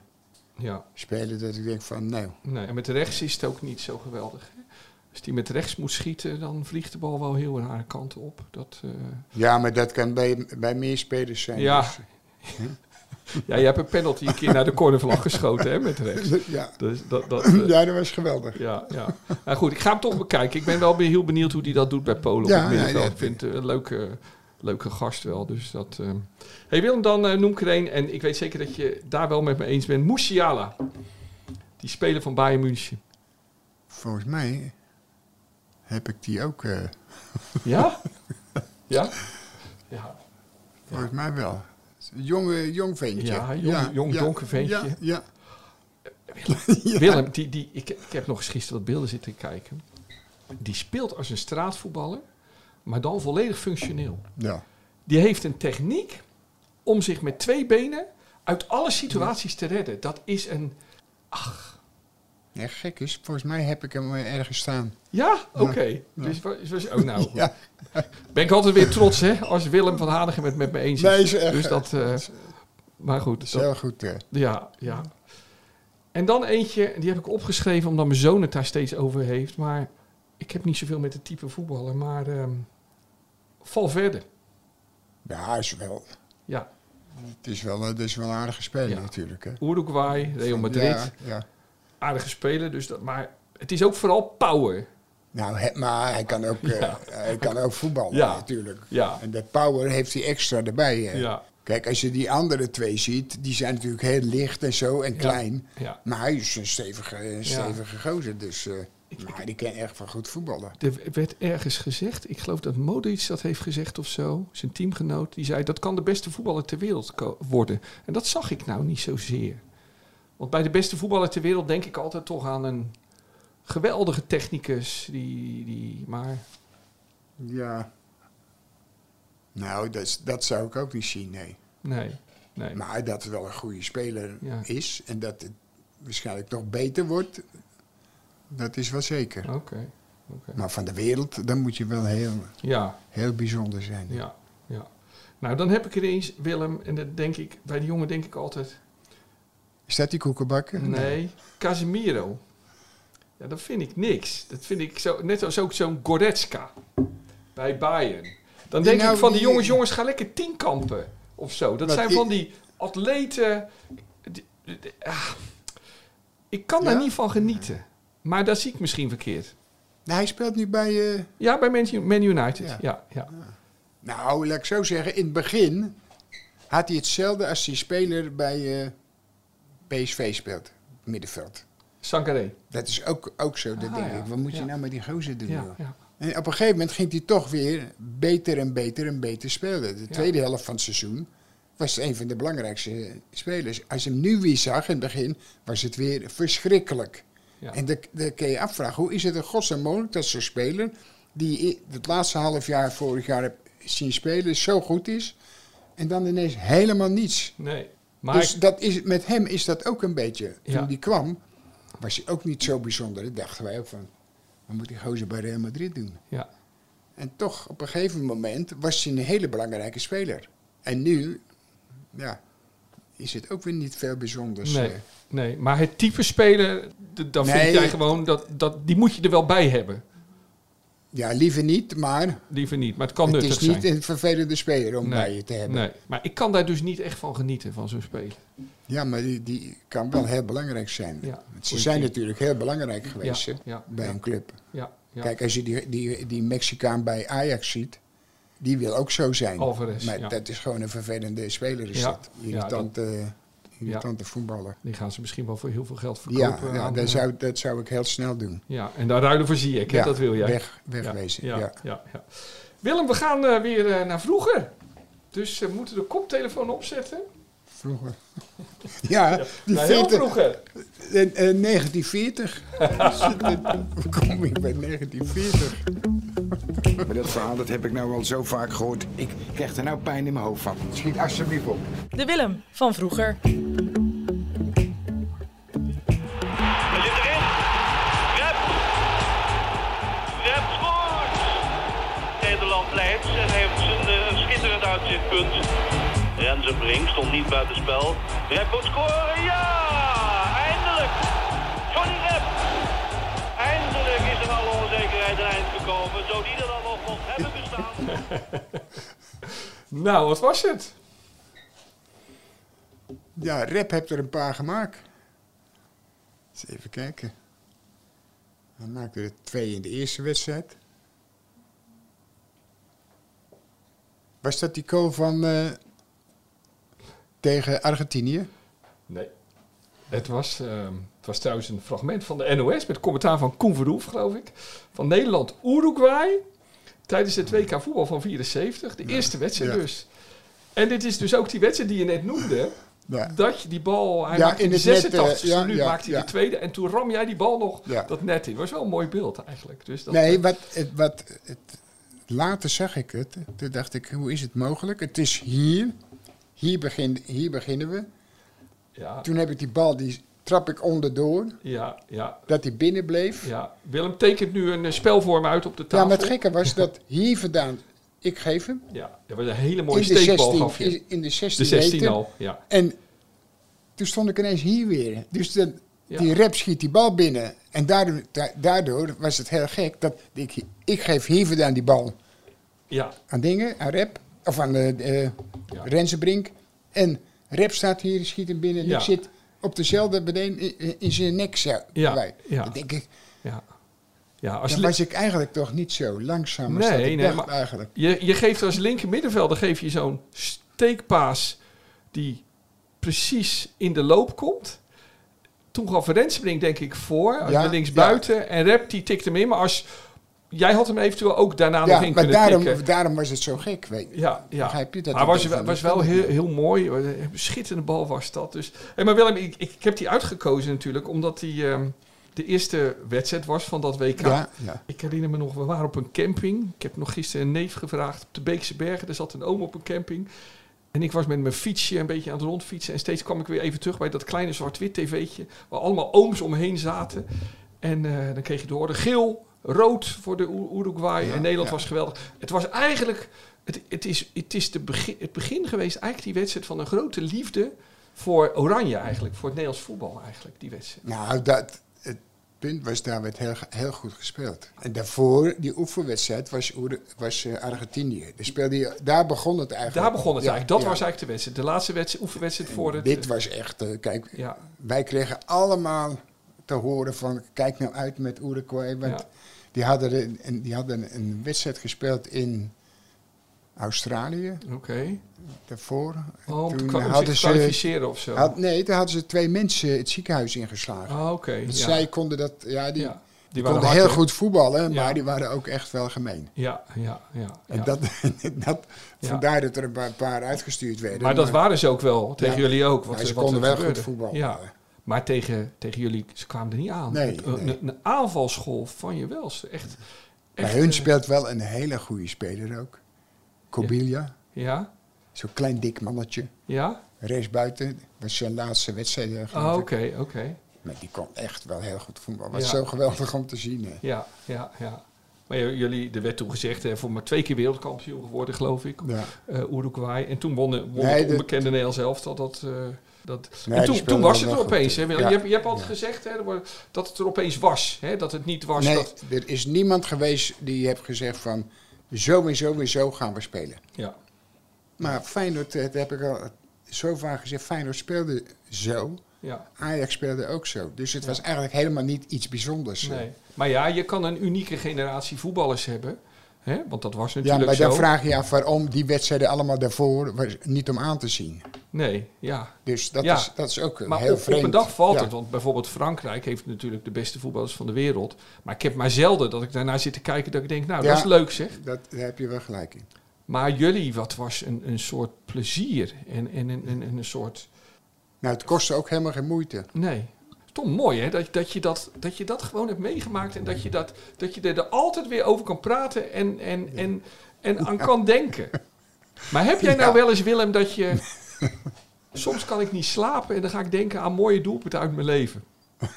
ja. spelen dat ik denk van, nou... Nee, en met rechts is het ook niet zo geweldig. hè? Als die met rechts moet schieten, dan vliegt de bal wel heel naar de kant op. Dat, eh, Ja, maar dat kan bij, bij meer spelers zijn. Ja. dus- Ja, je hebt een penalty een keer naar de cornervlag geschoten hè, met rechts. ja. Dus dat, dat, eh, ja, dat was geweldig. ja, ja. Nou goed, ik ga hem toch bekijken. Ik ben wel heel benieuwd hoe hij dat doet bij Polen Ja, op het middenveld. ja, ja. Ik vind het een leuke, leuke gast wel. Dus dat, eh. hey Willem, dan eh, noem ik er een. En ik weet zeker dat je daar wel met me eens bent. Musiala. Die speler van Bayern München. Volgens mij heb ik die ook... eh, Ja? Ja? Ja. volgens mij wel. Jonge, jong ventje. Ja, jong- jong donker ventje. Ja, ja. Willem, Willem die, die, ik, ik heb nog eens gisteren wat beelden zitten kijken. Die speelt als een straatvoetballer, maar dan volledig functioneel. Ja. Die heeft een techniek om zich met twee benen uit alle situaties te redden. Dat is een... Ja, gek is, volgens mij heb ik hem eh, ergens staan. Ja, oké. Dus, wa- was- oh nou, Ja. ben ik altijd weer trots hè, als Willem van Hanegem het met me eens is. Nee, is echt- dus dat... eh, maar goed, Dat is dat- heel goed. eh. Ja, ja. En dan eentje, die heb ik opgeschreven omdat mijn zoon het daar steeds over heeft. Maar ik heb niet zoveel met het type voetballer. Maar ehm Valverde, Ja, is wel, ja. het is wel, eh, het is wel een aardige speler Ja. natuurlijk. Hè. Uruguay, Real Madrid, Ja, ja. aardige speler. Dus dat, maar het is ook vooral power. Nou, he- maar hij kan ook, eh, hij kan ook voetballen natuurlijk. Ja, En dat power heeft hij extra erbij. hè. ja, Kijk, als je die andere twee ziet, die zijn natuurlijk heel licht en zo en klein. ja. Maar hij is een stevige, een stevige gozer, dus eh, maar die kan echt van goed voetballen. Er werd ergens gezegd, ik geloof dat Modric dat heeft gezegd of zo, zijn teamgenoot, die zei dat kan de beste voetballer ter wereld worden. En dat zag ik nou niet zozeer. Want bij de beste voetballer ter wereld denk ik altijd toch aan een geweldige technicus, die, die maar Ja. Nou, dat, dat zou ik ook niet zien, nee. nee, nee. Maar dat het wel een goede speler Ja. is en dat het waarschijnlijk nog beter wordt, dat is wel zeker. Oké. Maar van de wereld, dan moet je wel heel, Ja, heel bijzonder zijn. ja, ja. Nou, dan heb ik er eens, Willem, en dat denk ik, bij die jongen denk ik altijd, Is dat die koekenbakker? Nee, Casemiro. Ja, dat vind ik niks. Dat vind ik zo, net als ook zo'n Goretzka bij Bayern. Dan denk nou, ik van die die- jongens, jongens, ga lekker tienkampen of zo. Dat zijn van die atleten. die- die- ah, ik kan daar niet van genieten. Maar dat zie ik misschien verkeerd. Nou, hij speelt nu bij... eh, Ja, bij Man, Man United. Ja. Ja, ja. nou, laat ik zo zeggen, in het begin had hij hetzelfde als die speler bij eh, PSV speelt, middenveld. Sangaré. Dat is ook, ook zo. Dat Ah, denk ja. ik, wat moet je Ja. nou met die gozer doen? Ja, joh? ja. En op een gegeven moment ging hij toch weer beter en beter en beter spelen. De tweede helft van het seizoen was een van de belangrijkste spelers. Als je hem nu weer zag in het begin, was het weer verschrikkelijk. Ja. En dan dan kun je afvragen, hoe is het in godsnaam mogelijk dat zo'n speler... die het laatste half jaar, vorig jaar heb zien spelen, zo goed is... en dan ineens helemaal niets. Nee. Maar dus dat is, met hem is dat ook een beetje. Toen Ja. die kwam, was hij ook niet zo bijzonder. Dat dachten wij ook van, wat moet die gozer bij Real Madrid doen? ja. En toch, op een gegeven moment was hij een hele belangrijke speler. En nu, ja, is het ook weer niet veel bijzonders. Nee, eh. nee, maar het type speler, dan Nee. vind jij gewoon dat, dat die moet je er wel bij hebben. Ja, liever niet, maar Liever niet, maar het kan het nuttig is niet zijn. een vervelende speler om bij je te hebben. Nee, maar ik kan daar dus niet echt van genieten, van zo'n speler. Ja, maar die, die kan wel heel belangrijk zijn. Ja, Want Ze zijn natuurlijk heel belangrijk geweest Ja, bij een club. Ja, ja. Kijk, als je die, die, die Mexicaan bij Ajax ziet, die wil ook zo zijn. Alvarez, maar ja. dat is gewoon een vervelende speler. Is Ja, dat. Irritante, irritante voetballer. Die gaan ze misschien wel voor heel veel geld Ja, verkopen. ja dat, eh, zou, dat zou ik heel snel doen. ja, en daar ruilen voor zie ik, hè? Ja, dat wil jij. Weg, wegwezen. Ja, Ja, ja, ja, ja. Willem, we gaan eh, weer eh, naar vroeger. Dus we moeten de koptelefoon opzetten. Vroeger. ja, die Nou, heel 40, vroeger. eh, eh, 1940. Hoe kom ik bij 1940? Maar dat verhaal dat heb ik nou al zo vaak gehoord. Ik krijg er nou pijn in mijn hoofd van. Schiet alsjeblieft op. De Willem van vroeger. Hij zit erin. Rep. Rep scoort. Nederland leidt en heeft zijn eh, schitterend uitzichtpunt. Renze Brink stond niet buiten spel. Rep moet scoren. Ja! Nou, wat was het? Ja, Rep heeft er een paar gemaakt. Eens even kijken. Hij maakte er twee in de eerste wedstrijd. Was dat die goal van eh, tegen Argentinië? Nee. Het was, ehm, het was trouwens een fragment van de NOS met commentaar van Koen Verhoef, geloof ik. Van Nederland-Uruguay tijdens het WK voetbal van 74. De eerste wedstrijd ja. dus. En dit is dus ook die wedstrijd die je net noemde. Ja. dat je die bal... Hij in de het net, 86 eh, ja, minuut ja, maakte hij de tweede. En toen ram jij die bal nog dat net in. was wel een mooi beeld eigenlijk. Dus dat, Nee, wat, het, wat het, later zag ik het. Toen dacht ik, hoe is het mogelijk? Het is hier. Hier, begin, hier beginnen we. ja, Toen heb ik die bal, die trap ik onderdoor. ja, ja, Dat hij binnen bleef. ja. Willem tekent nu een eh, spelvorm uit op de Ja, tafel. maar het gekke was dat hier vandaan, ik geef hem. Ja, dat was een hele mooie steekbal 16, gaf je. in- de 16 De 16 meter. al, ja. En toen stond ik ineens hier weer. Dus de, Ja. die rep schiet die bal binnen. En daardoor, da- daardoor was het heel gek dat ik, ik geef hier vandaan die bal Ja, aan dingen, aan rep. Of aan uh, Rensenbrink. En rep staat hier, schiet hem binnen. En Ja. ik zit op dezelfde beneden in, in zijn nek. Zo, Ja, ja. Dan denk ik, ja. ja als dan was ik eigenlijk toch niet zo langzaam als Nee, dat ik nee, dacht eigenlijk. je, je geeft als linker middenvelder geef je zo'n steekpaas die precies in de loop komt. Toen gaf Rensbrink denk ik voor, als Ja, de linksbuiten. En Rep die tikte hem in. Maar als, jij had hem eventueel ook daarna nog Ja, in maar kunnen daarom, tikken. daarom was het zo gek, weet je. Ja, ja. Begrijp je? Dat maar was, was wel heel, heel mooi. Een schitterende bal was dat. Dus. Hey, maar Willem, ik, ik heb die uitgekozen natuurlijk, omdat die ehm, de eerste wedstrijd was van dat WK. Ja, ja. Ik herinner me nog, we waren op een camping. Ik heb nog gisteren een neef gevraagd op de Beekse Bergen. Er zat een oom op een camping. En ik was met mijn fietsje een beetje aan het rondfietsen. En steeds kwam ik weer even terug bij dat kleine zwart-wit tv'tje. Waar allemaal ooms omheen zaten. En eh, dan kreeg je te horen geel, rood voor de Uruguay. en Nederland was geweldig. Het was eigenlijk... Het, het is, het is de begin, het begin geweest, eigenlijk die wedstrijd van een grote liefde voor Oranje eigenlijk. Voor het Nederlands voetbal eigenlijk, die wedstrijd. Nou, dat, het punt was, daar werd heel, heel goed gespeeld. En daarvoor, die oefenwedstrijd, was, was eh, Argentinië. Daar, speelde je, daar begon het eigenlijk. Daar begon het Ja, eigenlijk. Dat ja. was eigenlijk de wedstrijd. De laatste wedstrijd, oefenwedstrijd voor het... Dit was echt, eh, kijk, Ja, wij kregen allemaal te horen van, kijk nou uit met Uruguay. Want Ja. Die, hadden een, die hadden een wedstrijd gespeeld in Australië, oké. daarvoor. Oh, om te Toen hadden ze- kwalificeren of zo. Had, nee, toen hadden ze twee mensen het ziekenhuis ingeslagen. Ah, oké. Want ja. zij konden dat, ja, die, ja. die waren konden hard, heel goed voetballen, maar die waren ook echt wel gemeen. Ja, ja, ja. En dat, dat, vandaar dat er een paar, uitgestuurd werden. maar dat waren ze ook wel, tegen jullie ook. Wat, Ja, ze wat konden wel gebeurde. goed voetballen. Ja. Maar tegen, tegen jullie, ze kwamen er niet aan. Nee, Het- een, nee. een aanvalsgolf van je wel. Echt, Bij echt, hun eh, speelt wel een hele goede speler ook. Kobilia, Ja, zo'n klein dik mannetje. ja. Race buiten, was zijn laatste wedstrijd. eh, Ah, oké, oké. Maar die kon echt wel heel goed voetballen. Was Ja. zo geweldig om te zien. hè. Ja, ja, ja. Maar jullie, er werd toen gezegd, hè, voor maar twee keer wereldkampioen geworden, geloof ik. Ja. eh Uruguay. En toen won, won Nee, het dat- onbekende Nederlands elftal dat... eh, dat Nee, en toen, toen was het er opeens. Ja. je, hebt, je hebt altijd gezegd hè, dat het er opeens was. Hè, dat het niet was Nee, dat... er is niemand geweest die heeft gezegd van... Zo en zo en zo gaan we spelen. Ja, Maar Feyenoord, eh, dat heb ik al zo vaak gezegd, Feyenoord speelde zo. ja. Ajax speelde ook zo. Dus het was eigenlijk helemaal niet iets bijzonders. Nee. Maar ja, je kan een unieke generatie voetballers hebben. Hè? Want dat was Ja, natuurlijk maar zo. dan vraag je je af waarom die wedstrijden allemaal daarvoor was niet om aan te zien. Nee, ja. Dus dat, Ja. is, dat is ook Maar heel op, vreemd. op een dag valt Ja. het. Want bijvoorbeeld Frankrijk heeft natuurlijk de beste voetballers van de wereld. Maar ik heb maar zelden dat ik daarna zit te kijken dat ik denk, nou, Ja. dat is leuk zeg. Dat, daar heb je wel gelijk in. Maar jullie, wat was een, een soort plezier en, en, en, en, en een soort... Nou, het kostte ook helemaal geen moeite. Nee. Toch mooi hè, dat, dat, je dat, dat je dat gewoon hebt meegemaakt en dat je, dat, dat je er altijd weer over kan praten en, en, en, en aan kan denken. Maar heb jij nou wel eens, Willem, dat je... Soms kan ik niet slapen en dan ga ik denken aan mooie doelpunten uit mijn leven.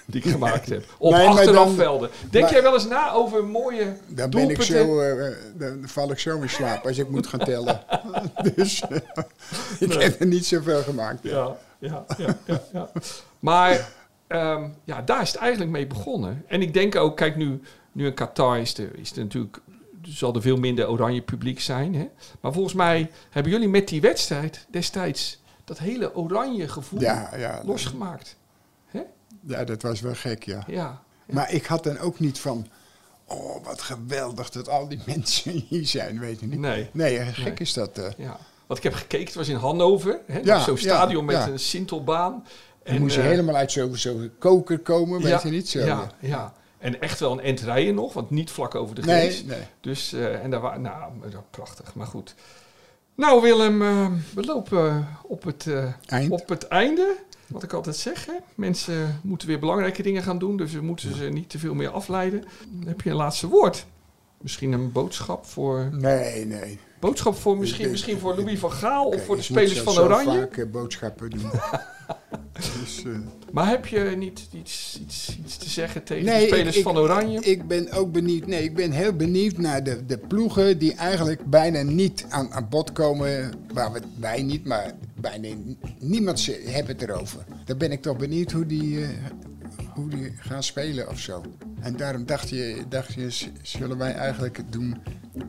Die ik gemaakt heb. Op Nee, achterafvelden. Denk maar- jij wel eens na over mooie Dan ben ik doelpunten? zo, eh, dan val ik zo in slaap als ik moet gaan tellen. dus eh, ik heb er niet zoveel gemaakt. Ja, ja, ja, ja, ja. Maar ehm, ja, daar is het eigenlijk mee begonnen. En ik denk ook, kijk nu, nu in Qatar is er, is er natuurlijk, zal er veel minder oranje publiek zijn. Hè? Maar volgens mij hebben jullie met die wedstrijd destijds dat hele oranje gevoel Ja, ja, losgemaakt. ja, dat was wel gek, ja. Ja, Maar ik had dan ook niet van... Oh, wat geweldig dat al die mensen hier zijn, weet je niet. nee. Nee, eh, gek Nee. is dat. eh. Ja. Want ik heb gekeken, het was in Hannover. Hè? Ja, Zo'n stadion met een sintelbaan. Dan moest je eh, helemaal uit zo'n zo koker komen, weet je niet zo. Ja, ja. En echt wel een end rijden nog, want niet vlak over de Nee, grens. nee. Dus, eh, en daar waren, nou, prachtig, maar goed. Nou Willem, eh, we lopen op het, Eind. op het einde. Wat ik altijd zeg, hè? mensen moeten weer belangrijke dingen gaan doen, dus we moeten ze niet te veel meer afleiden. Dan heb je een laatste woord? Misschien een boodschap voor, Nee, nee. Boodschap voor misschien, Ik- misschien voor Louis van Gaal of voor de ik spelers van Oranje. vaak eh, boodschappen doen. dus, eh, Maar heb je niet iets, iets, iets te zeggen tegen Nee, de ik- spelers ik- van Oranje? Ik ben ook benieuwd. Nee, ik ben heel benieuwd naar de, de ploegen die eigenlijk bijna niet aan, aan bod komen. Waar we, wij niet, maar bijna niemand ze- hebben het erover. Daar ben ik toch benieuwd hoe die, eh, hoe die gaan spelen of zo. En daarom dacht je, dacht je, zullen wij eigenlijk het doen.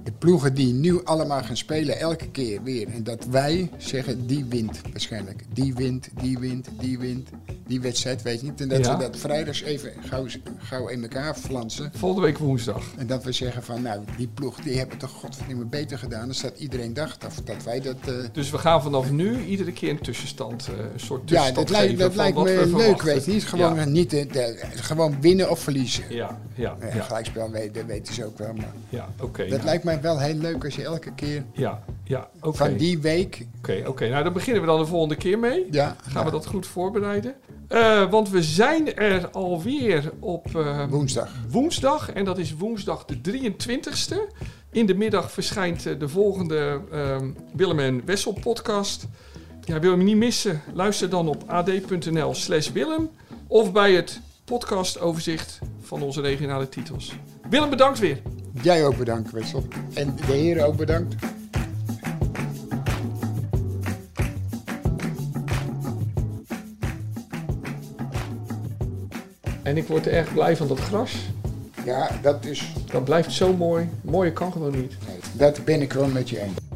De ploegen die nu allemaal gaan spelen, elke keer weer. En dat wij zeggen, die wint waarschijnlijk. Die wint, die wint, die wint. Die wedstrijd, weet je niet. En dat Ja. we dat vrijdags even gauw, gauw in elkaar flansen. Volgende week woensdag. En dat we zeggen van, nou, die ploeg, die hebben toch godverdomme beter gedaan. Dan dat iedereen dacht. Of dat wij dat... eh, Dus we gaan vanaf nu iedere keer een tussenstand, eh, een soort ja, tussenstand dat lijkt, geven dat lijkt we me leuk, verwachten. weet je niet. Gewoon, Ja, niet de, de- gewoon winnen of verliezen. ja, ja, Ja, ja, Gelijkspel weten, weten ze ook wel. Maar ja, oké. dat nou, lijkt mij wel heel leuk als je elke keer Ja, ja, oké. van die week... Oké, oké. Nou, dan beginnen we dan de volgende keer mee. Ja, Gaan we dat goed voorbereiden? Eh, want we zijn er alweer op eh, woensdag. woensdag. En dat is woensdag de 23ste. In de middag verschijnt eh, de volgende ehm, Willem en Wessel podcast. Ja, wil je hem niet missen? Luister dan op ad.nl slash Willem. Of bij het podcastoverzicht van onze regionale titels. Willem, bedankt weer. Jij ook bedankt, Wessel. En de heren ook bedankt. En ik word er erg blij van dat gras. Ja, dat is... Dat blijft zo mooi. Mooier kan gewoon niet. Nee, dat ben ik wel met je eens.